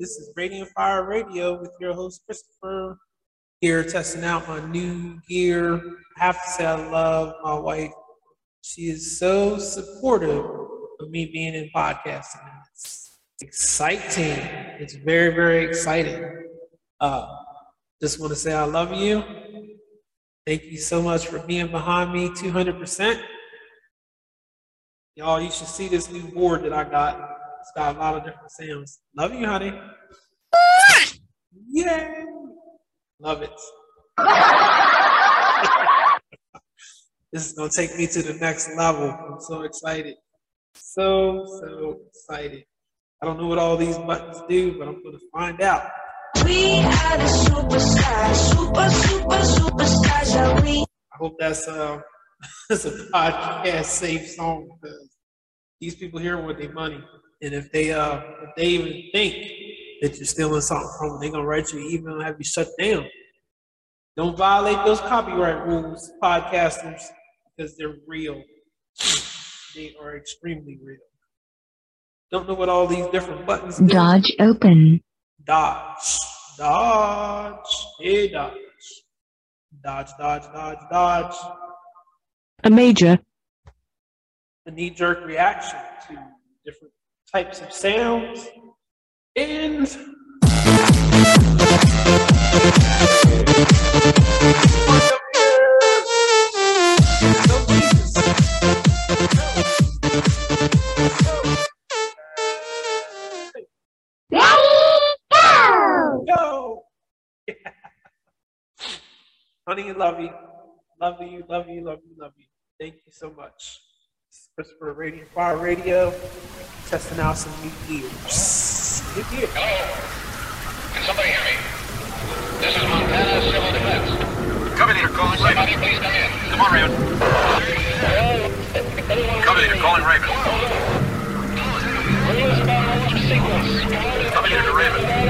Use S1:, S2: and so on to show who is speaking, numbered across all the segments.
S1: This is Radiant Fire Radio with your host Christopher. Here testing out my new gear. I have to say I love my wife. She is so supportive of me being in podcasting. It's exciting. It's very, very exciting. Uh, just want to say I love you. Thank you so much for being behind me 200%. Y'all, you should see this new board that I got. It's got a lot of different sounds. Love you, honey. Yay! Love it. this is gonna take me to the next level. I'm so excited. So, so excited. I don't know what all these buttons do, but I'm gonna find out. We are the superstars, super, super, superstars, are we? I hope that's uh that's a podcast safe song because these people here want their money. And if they uh if they even think that you're stealing something from them, they're gonna write you an email and have you shut down. Don't violate those copyright rules, podcasters, because they're real. They are extremely real. Don't know what all these different buttons
S2: do. Dodge open.
S1: Dodge. Dodge. Hey, dodge. Dodge, dodge, dodge, dodge.
S2: A major.
S1: A knee jerk reaction to different types of sounds. And Honey, love you. Love you, love you, love you, love you. Thank you so much. This is Christopher Radiant Fire Radio, testing out some new gears.
S3: New gear. Hello. Can somebody hear me? This is Montana Civil Defense.
S4: Cover leader calling
S3: Somebody please come in.
S4: Come on, Raven. Cover leader calling Raven. Cover leader to Raven.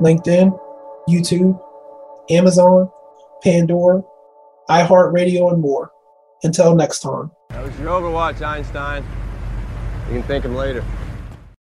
S5: LinkedIn, YouTube, Amazon, Pandora, iHeartRadio, and more. Until next time.
S6: That was your Overwatch, Einstein. You can thank him later.